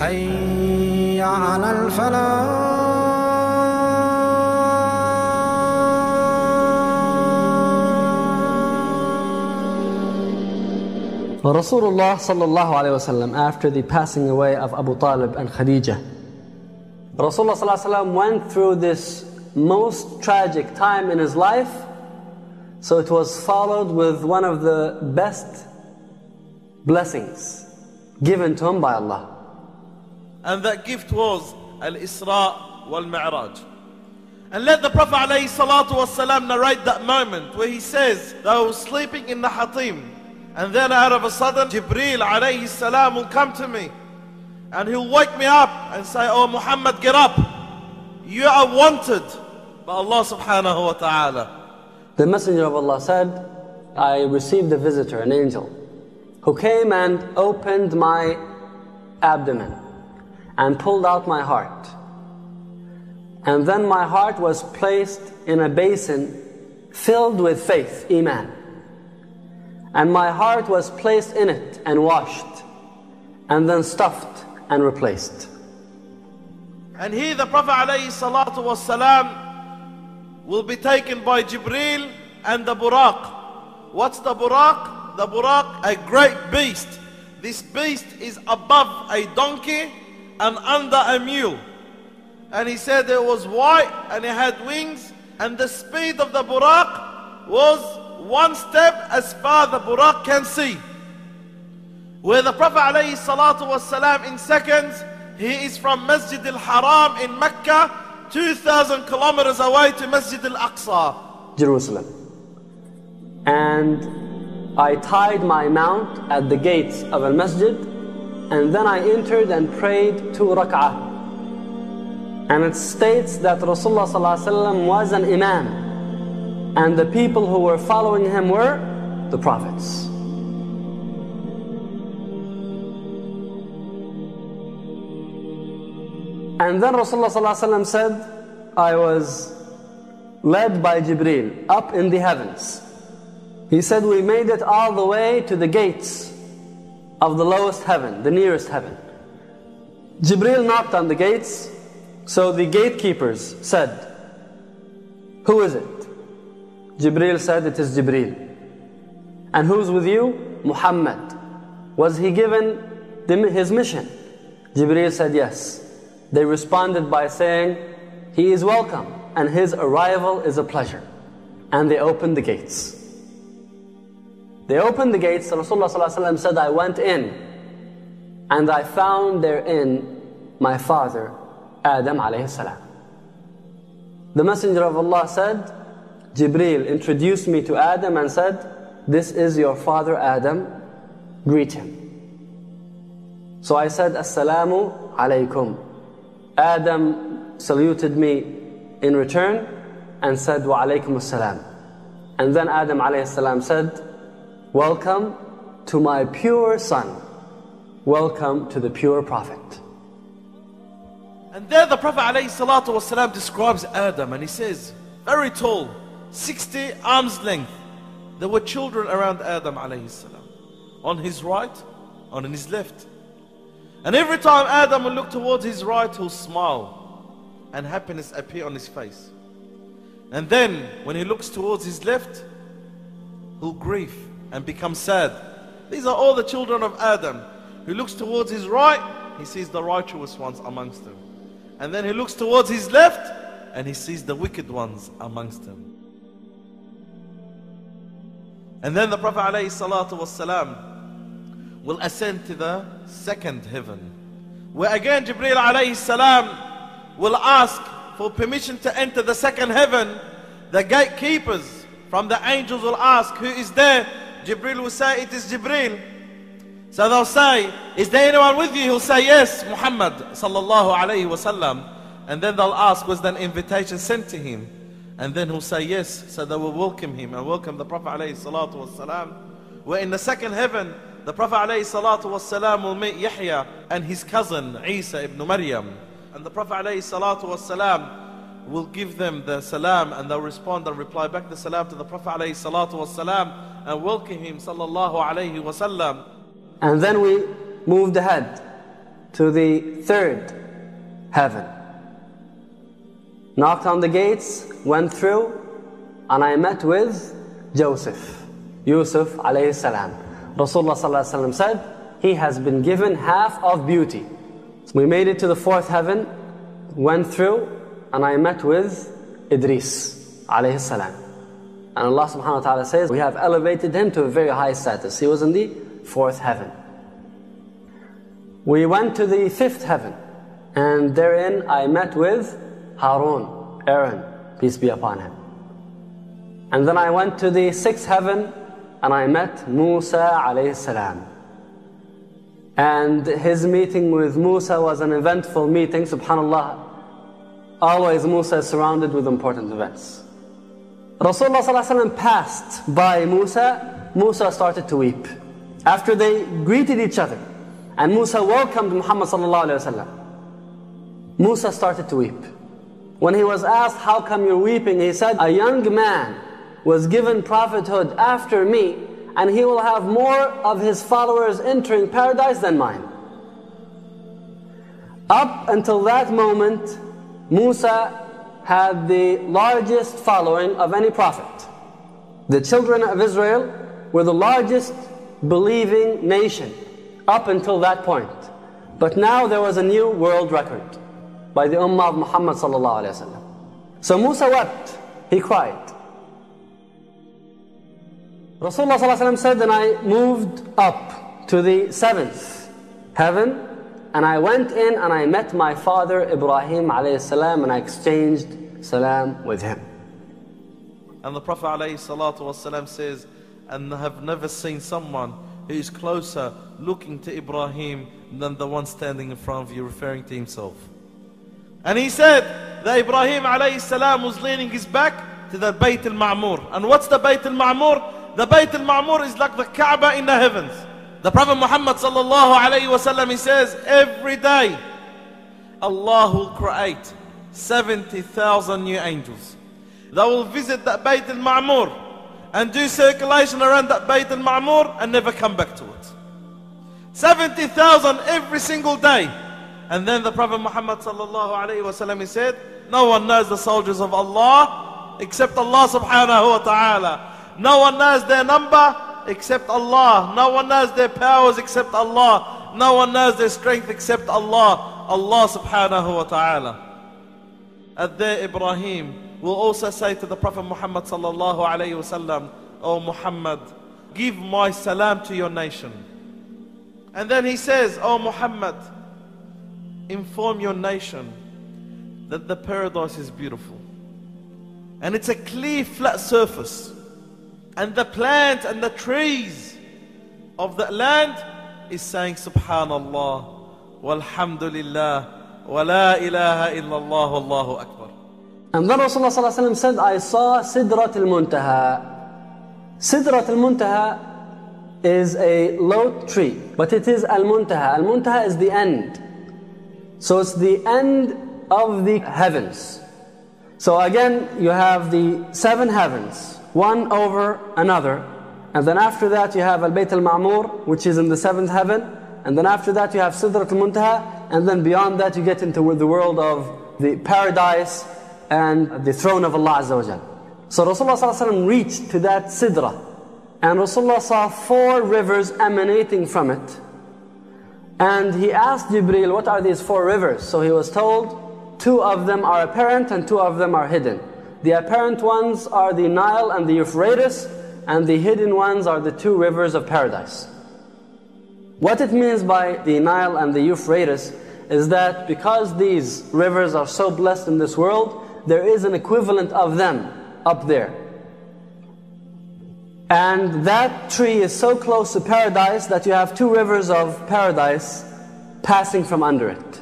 حي على الفلاح Rasulullah sallallahu alayhi wasallam after the passing away of Abu Talib and Khadijah Rasulullah sallallahu alayhi wasallam went through this most tragic time in his life so it was followed with one of the best blessings given to him by Allah and that gift was Al-Isra wal-Mi'raj and let the Prophet ﷺ narrate that moment where he says that I was sleeping in the Hatim and then out of a sudden Jibreel alayhi will come to me and he'll wake me up and say, Oh Muhammad, get up. You are wanted by Allah subhanahu wa ta'ala. The Messenger of Allah said, I received a visitor, an angel, who came and opened my abdomen and pulled out my heart. And then my heart was placed in a basin filled with faith, Iman. And my heart was placed in it and washed, and then stuffed and replaced. And here the Prophet ﷺ will be taken by Jibreel and the Buraq. What's the Buraq? The Buraq, a great beast. This beast is above a donkey and under a mule. And he said it was white and it had wings and the speed of the Buraq was one step as far the Buraq can see. Where the Prophet ﷺ in seconds, he is from Masjid al-Haram in Mecca, 2,000 kilometers away to Masjid al-Aqsa. Jerusalem. And I tied my mount at the gates of al-Masjid and then I entered and prayed two rak'ah. And it states that Rasulullah ﷺ was an imam and the people who were following him were the prophets. And then Rasulullah ﷺ said, I was led by Jibreel up in the heavens. He said, We made it all the way to the gates of the lowest heaven, the nearest heaven. Jibril knocked on the gates, so the gatekeepers said, Who is it? Jibril said, It is Jibril. And who's with you? Muhammad. Was he given his mission? Jibril said, Yes. They responded by saying, He is welcome and His arrival is a pleasure. And they opened the gates. They opened the gates, Rasulullah ﷺ said, I went in and I found therein my father, Adam. The Messenger of Allah said, Jibreel introduced me to Adam and said, This is your father Adam, greet him. So I said, Assalamu alaykum. Adam saluted me in return and said, Wa alaykum assalam. And then Adam alayhi said, Welcome to my pure son. Welcome to the pure prophet. And there the Prophet ﷺ describes Adam and he says, very tall, 60 arms length. There were children around Adam ﷺ. On his right, on his left. And every time Adam will look towards his right, he'll smile and happiness appear on his face. And then when he looks towards his left, he'll grieve and become sad. These are all the children of Adam. He looks towards his right, he sees the righteous ones amongst them. And then he looks towards his left and he sees the wicked ones amongst them. And then the Prophet ﷺ will ascend to the second heaven. Where again alayhi salam will ask for permission to enter the second heaven. The gatekeepers from the angels will ask, who is there? Jibreel will say, it is Jibril. So they'll say, is there anyone with you? He'll say, yes, Muhammad sallallahu alayhi wasallam. And then they'll ask, was that invitation sent to him? And then he'll say, yes. So they will welcome him and welcome the Prophet alayhi salatu wasalam. Where in the second heaven, the Prophet alayhi salatu wasalam will meet Yahya and his cousin Isa ibn Maryam. And the Prophet alayhi salatu wasalam will give them the salam and they'll respond and reply back the salam to the Prophet alayhi salatu wasalam and welcome him sallallahu alayhi wasallam. And then we moved ahead to the third heaven. Knocked on the gates, went through, and I met with Joseph, Yusuf alayhi salam. Rasulullah sallallahu alaihi wasallam said, he has been given half of beauty. We made it to the fourth heaven, went through, and I met with Idris alayhi salam. And Allah subhanahu wa ta'ala says, we have elevated him to a very high status. He was in the fourth heaven. We went to the fifth heaven, and therein I met with Harun, Aaron, peace be upon him. And then I went to the sixth heaven, and I met Musa alayhi salam. And his meeting with Musa was an eventful meeting, subhanAllah. Always Musa is surrounded with important events. Rasulullah passed by Musa, Musa started to weep. After they greeted each other, and Musa welcomed Muhammad ﷺ, Musa started to weep. When he was asked, How come you're weeping? He said, A young man was given prophethood after me, and he will have more of his followers entering paradise than mine. Up until that moment, Musa had the largest following of any prophet. The children of Israel were the largest believing nation up until that point. But now there was a new world record by the Ummah of Muhammad. So Musa wept, he cried. Rasulullah said, and I moved up to the seventh heaven, and I went in and I met my father Ibrahim alayhi salam, and I exchanged salam with him. And the Prophet ﷺ says, and I have never seen someone who is closer looking to Ibrahim than the one standing in front of you, referring to himself. And he said that Ibrahim ﷺ was leaning his back to the Bayt al-Ma'mur. And what's the Bayt al-Ma'mur? The Bayt al-Ma'mur is like the Kaaba in the heavens. The Prophet Muhammad sallallahu alayhi wasallam he says every day Allah will create 70,000 new angels. They will visit that Bayt al-Ma'mur and do circulation around that Bayt al-Ma'mur and never come back to it. 70,000 every single day. And then the Prophet Muhammad sallallahu alayhi wasallam he said, no one knows the soldiers of Allah except Allah subhanahu wa ta'ala. No one knows their number except Allah. No one knows their powers except Allah. No one knows their strength except Allah. Allah subhanahu wa ta'ala. And there Ibrahim will also say to the Prophet Muhammad sallallahu alayhi wasallam, O Muhammad, give my salam to your nation. And then he says, O Muhammad, inform your nation that the paradise is beautiful. And it's a clear flat surface. And the plants and the trees of that land is saying Subhanallah, Walhamdulillah, Wa la ilaha illallah, Allahu Akbar. And then Rasulullah said, I saw Sidrat al-Muntaha. Sidrat al-Muntaha is a low tree, but it is al-Muntaha. Al-Muntaha is the end. So it's the end of the heavens. So again, you have the seven heavens, one over another. And then after that, you have Al-Bayt al-Ma'mur, which is in the seventh heaven. And then after that, you have Sidrat al-Muntaha. And then beyond that, you get into the world of the paradise and the throne of Allah Azza wa Jal. So Rasulullah reached to that Sidra. And Rasulullah saw four rivers emanating from it. And he asked Jibreel, what are these four rivers? So he was told, two of them are apparent and two of them are hidden. The apparent ones are the Nile and the Euphrates, and the hidden ones are the two rivers of paradise. What it means by the Nile and the Euphrates is that because these rivers are so blessed in this world, there is an equivalent of them up there. And that tree is so close to paradise that you have two rivers of paradise passing from under it.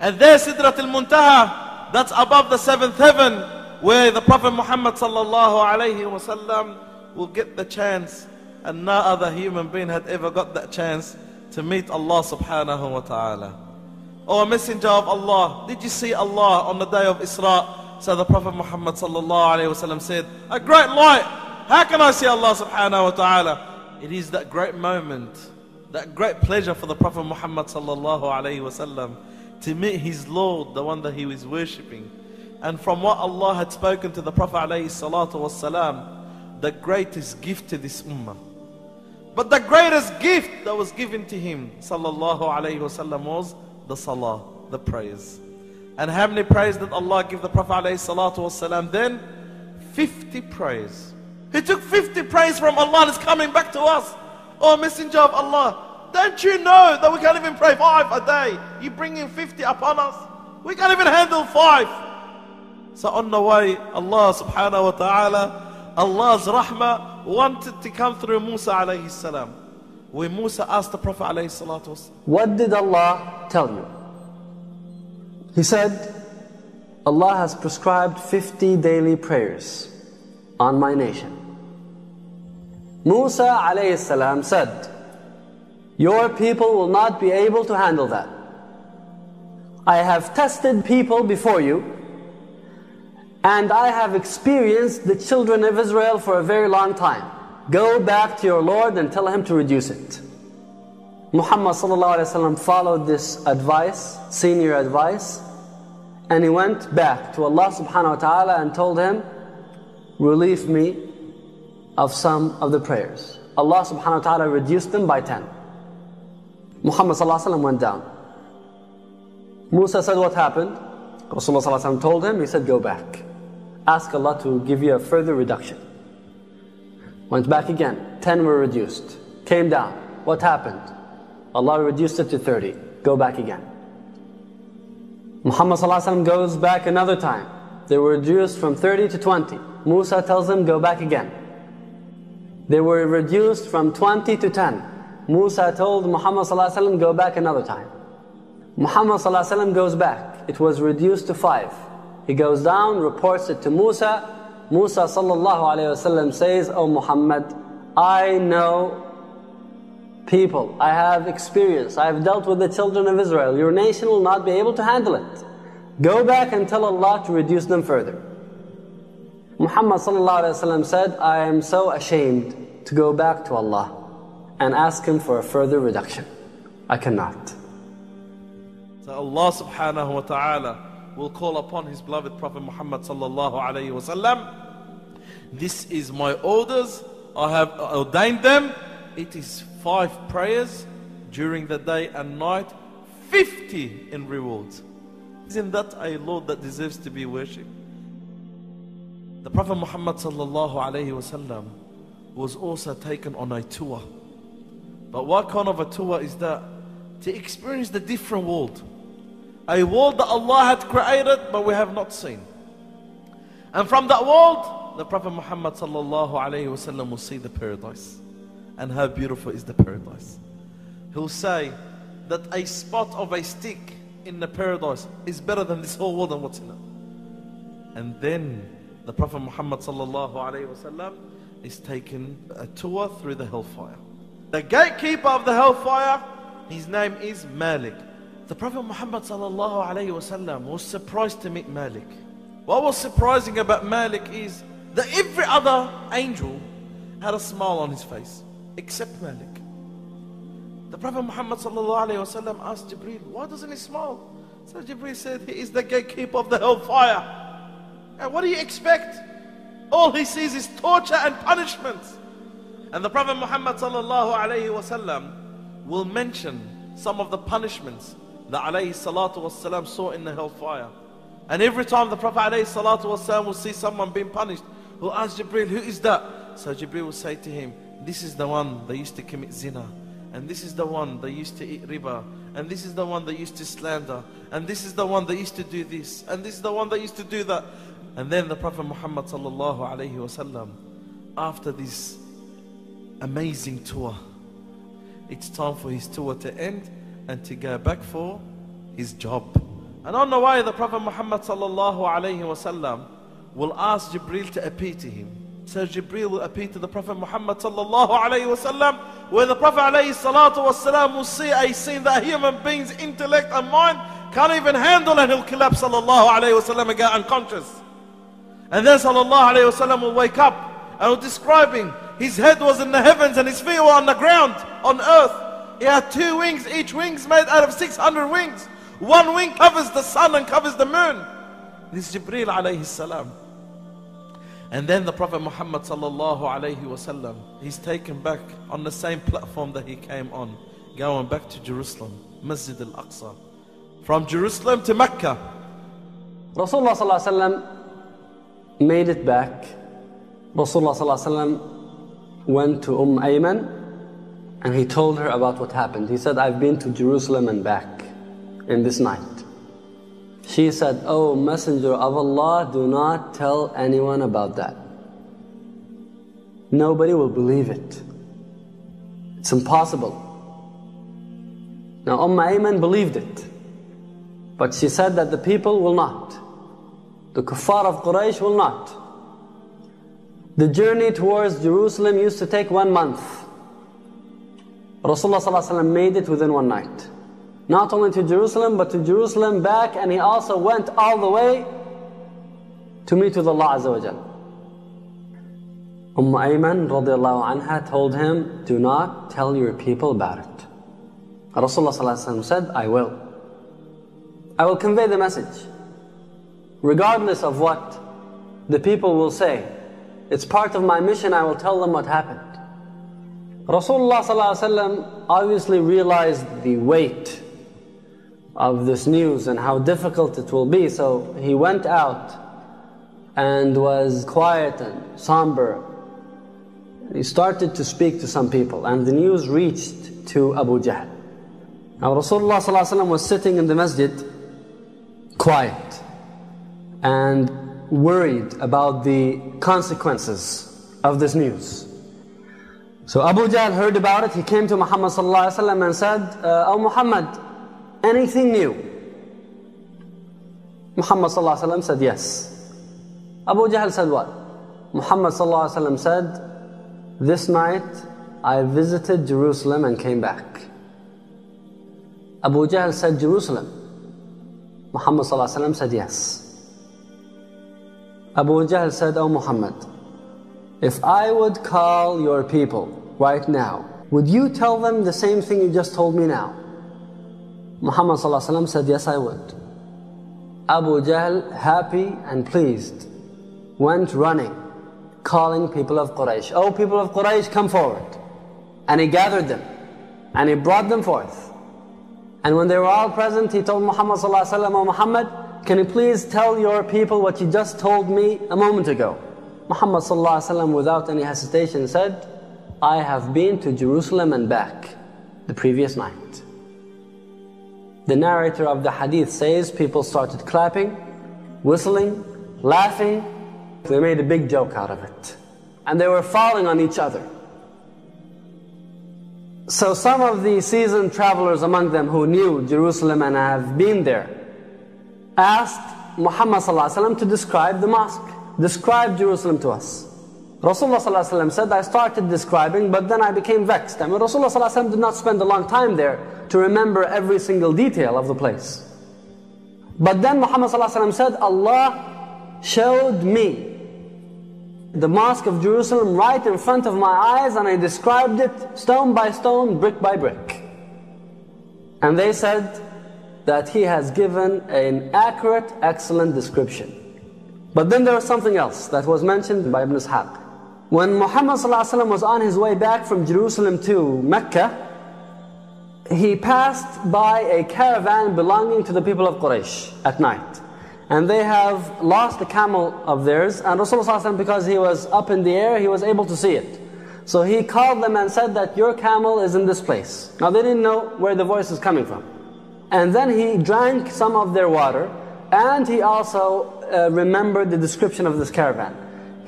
And there Sidrat al-Muntaha, that's above the seventh heaven, where the Prophet Muhammad sallallahu alayhi wasallam will get the chance, and no other human being had ever got that chance to meet Allah subhanahu wa ta'ala. Oh Messenger of Allah, did you see Allah on the day of Isra? So the Prophet Muhammad sallallahu alayhi wasallam said, a great light. How can I see Allah subhanahu wa ta'ala? It is that great moment that great pleasure for the Prophet Muhammad sallallahu alayhi wasallam to meet his Lord, the one that he was worshipping. And from what Allah had spoken to the Prophet wasalam, the greatest gift to this ummah. But the greatest gift that was given to him, sallallahu alayhi wasallam, was the salah, the prayers. And how many prayers did Allah give the Prophet wasalam then? 50 prayers. He took 50 prayers from Allah and is coming back to us. Oh, Messenger of Allah, don't you know that we can't even pray five a day? You bring in 50 upon us. We can't even handle five. So on the way, Allah subhanahu wa ta'ala, Allah's rahmah wanted to come through Musa alayhi salam. When Musa asked the Prophet alayhi salatu What did Allah tell you? He said, Allah has prescribed 50 daily prayers on my nation. Musa alayhi salam said, Your people will not be able to handle that. I have tested people before you, and I have experienced the children of Israel for a very long time. Go back to your Lord and tell him to reduce it. Muhammad followed this advice, senior advice, and he went back to Allah subhanahu wa ta'ala and told him, Relieve me of some of the prayers. Allah subhanahu wa ta'ala reduced them by 10. Muhammad went down. Musa said, What happened? Rasulullah told him, He said, Go back. Ask Allah to give you a further reduction. Went back again. 10 were reduced. Came down. What happened? Allah reduced it to 30. Go back again. Muhammad goes back another time. They were reduced from 30 to 20. Musa tells him, Go back again. They were reduced from 20 to 10. Musa told Muhammad go back another time. Muhammad goes back. It was reduced to 5. He goes down, reports it to Musa. Musa وسلم, says, Oh Muhammad, I know people. I have experience. I have dealt with the children of Israel. Your nation will not be able to handle it. Go back and tell Allah to reduce them further. Muhammad said, I am so ashamed to go back to Allah and ask Him for a further reduction. I cannot. So Allah subhanahu wa ta'ala will call upon His beloved Prophet Muhammad sallallahu alayhi wasallam. This is my orders. I have ordained them. It is five prayers during the day and night, 50 in rewards. Isn't that a Lord that deserves to be worshipped? The Prophet Muhammad sallallahu alayhi wasallam was also taken on a tour. But what kind of a tour is that? To experience the different world. A world that Allah had created but we have not seen. And from that world, the Prophet Muhammad sallallahu alayhi wasallam will see the paradise. And how beautiful is the paradise. He'll say that a spot of a stick in the paradise is better than this whole world and what's in it. And then the Prophet Muhammad sallallahu alayhi wasallam is taken a tour through the hellfire. The gatekeeper of the hellfire, his name is Malik. The Prophet Muhammad wasallam was surprised to meet Malik. What was surprising about Malik is that every other angel had a smile on his face, except Malik. The Prophet Muhammad wasallam asked Jibreel, why doesn't he smile? So Jibreel said, he is the gatekeeper of the hellfire. And what do you expect? All he sees is torture and punishment. And the Prophet Muhammad will mention some of the punishments that alayhi salatu wasallam saw in the hellfire. And every time the Prophet alayhi salatu will see someone being punished, he'll ask Jibril, who is that? So Jibril will say to him, this is the one that used to commit zina. And this is the one that used to eat riba. And this is the one that used to slander. And this is the one that used to do this. And this is the one that used to do that. And then the Prophet Muhammad sallallahu alayhi wasallam, after this amazing tour, it's time for his tour to end and to go back for his job. And on the way, the Prophet Muhammad sallallahu wasallam will ask Jibril to appear to him. So Jibril will appear to the Prophet Muhammad sallallahu wasallam, where the Prophet salatu wasallam will see a scene that human being's intellect and mind can't even handle, and he'll collapse sallallahu alayhi wasallam and go unconscious. And then sallallahu alayhi wasallam will wake up and will describing his head was in the heavens and his feet were on the ground, on earth. He had two wings, each wing's made out of 600 wings. One wing covers the sun and covers the moon. This is Jibreel alayhi salam. And then the Prophet Muhammad sallallahu alayhi wasallam, he's taken back on the same platform that he came on, going back to Jerusalem, Masjid al-Aqsa. From Jerusalem to Mecca. Rasulullah sallallahu alaihi wasallam made it back. Rasulullah sallallahu alaihi wasallam went to Umm Ayman and he told her about what happened. He said, I've been to Jerusalem and back in this night. She said, Oh Messenger of Allah, do not tell anyone about that. Nobody will believe it. It's impossible. Now Umm Ayman believed it. But she said that the people will not. The kuffar of Quraysh will not. The journey towards Jerusalem used to take one month. Rasulullah made it within one night. Not only to Jerusalem, but to Jerusalem back, and he also went all the way to meet with Allah Azza wa Jal. Umm Ayman radiallahu anha told him, Do not tell your people about it. Rasulullah said, I will. I will convey the message. Regardless of what the people will say, it's part of my mission, I will tell them what happened. Rasulullah obviously realized the weight of this news and how difficult it will be. So he went out and was quiet and somber. He started to speak to some people, and the news reached to Abu Jahl. Now, Rasulullah was sitting in the masjid, quiet and worried about the consequences of this news. So Abu Jahl heard about it. He came to Muhammad and said, uh, Oh Muhammad, anything new? Muhammad said, Yes. Abu Jahl said, What? Muhammad said, This night I visited Jerusalem and came back. Abu Jahl said, Jerusalem. Muhammad said, Yes. Abu Jahl said, Oh Muhammad, if I would call your people right now, would you tell them the same thing you just told me now? Muhammad said, Yes, I would. Abu Jahl, happy and pleased, went running, calling people of Quraysh. Oh, people of Quraysh, come forward. And he gathered them and he brought them forth. And when they were all present, he told Muhammad, Oh Muhammad, can you please tell your people what you just told me a moment ago? Muhammad without any hesitation said, I have been to Jerusalem and back the previous night. The narrator of the hadith says people started clapping, whistling, laughing. They made a big joke out of it. And they were falling on each other. So some of the seasoned travelers among them who knew Jerusalem and have been there asked Muhammad to describe the mosque. Describe Jerusalem to us. Rasulullah said, I started describing, but then I became vexed. I mean, Rasulullah did not spend a long time there to remember every single detail of the place. But then Muhammad said, Allah showed me the mosque of Jerusalem right in front of my eyes and I described it stone by stone, brick by brick. And they said that he has given an accurate, excellent description. But then there was something else that was mentioned by Ibn Ishaq. When Muhammad was on his way back from Jerusalem to Mecca, he passed by a caravan belonging to the people of Quraysh at night. And they have lost a camel of theirs, and Rasulullah because he was up in the air, he was able to see it. So he called them and said that your camel is in this place. Now they didn't know where the voice is coming from. And then he drank some of their water, and he also uh, remembered the description of this caravan.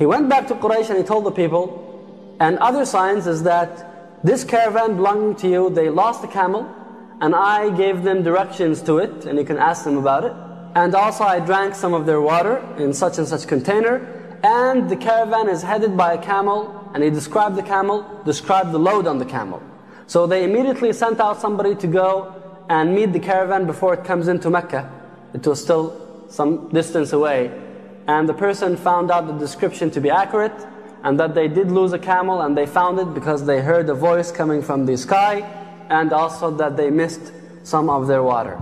He went back to Quraysh and he told the people, and other signs is that this caravan belonging to you, they lost a camel, and I gave them directions to it, and you can ask them about it. And also I drank some of their water in such and such container, and the caravan is headed by a camel, and he described the camel, described the load on the camel. So they immediately sent out somebody to go and meet the caravan before it comes into Mecca. It was still some distance away. And the person found out the description to be accurate and that they did lose a camel and they found it because they heard a voice coming from the sky and also that they missed some of their water.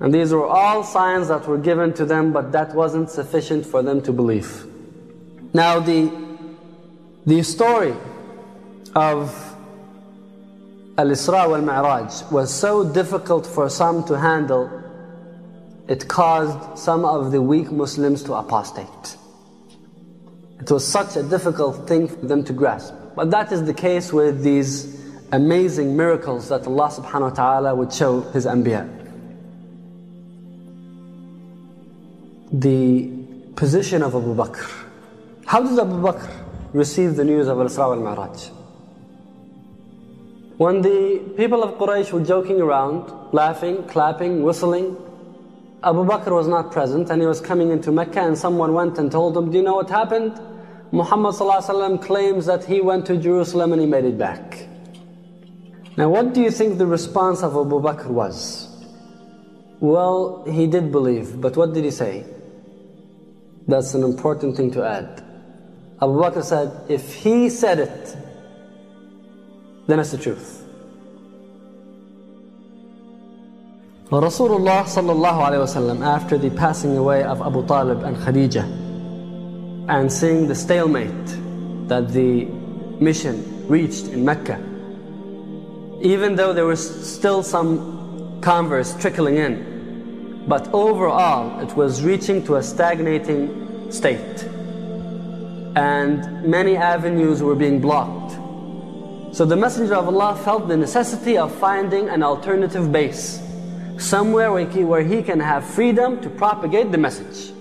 And these were all signs that were given to them, but that wasn't sufficient for them to believe. Now, the, the story of Al Isra wal Mi'raj was so difficult for some to handle, it caused some of the weak Muslims to apostate. It was such a difficult thing for them to grasp. But that is the case with these amazing miracles that Allah subhanahu wa ta'ala would show His Anbiya. the position of Abu Bakr. How did Abu Bakr receive the news of Al-Isra wal-Mi'raj? When the people of Quraysh were joking around, laughing, clapping, whistling, Abu Bakr was not present and he was coming into Mecca and someone went and told him, do you know what happened? Muhammad claims that he went to Jerusalem and he made it back. Now what do you think the response of Abu Bakr was? Well, he did believe, but what did he say? That's an important thing to add. Abu Bakr said, if he said it, then it's the truth. Rasulullah sallallahu alayhi wasallam, after the passing away of Abu Talib and Khadijah, and seeing the stalemate that the mission reached in Mecca, even though there was still some converse trickling in, but overall, it was reaching to a stagnating state. And many avenues were being blocked. So the Messenger of Allah felt the necessity of finding an alternative base. Somewhere where he can have freedom to propagate the message.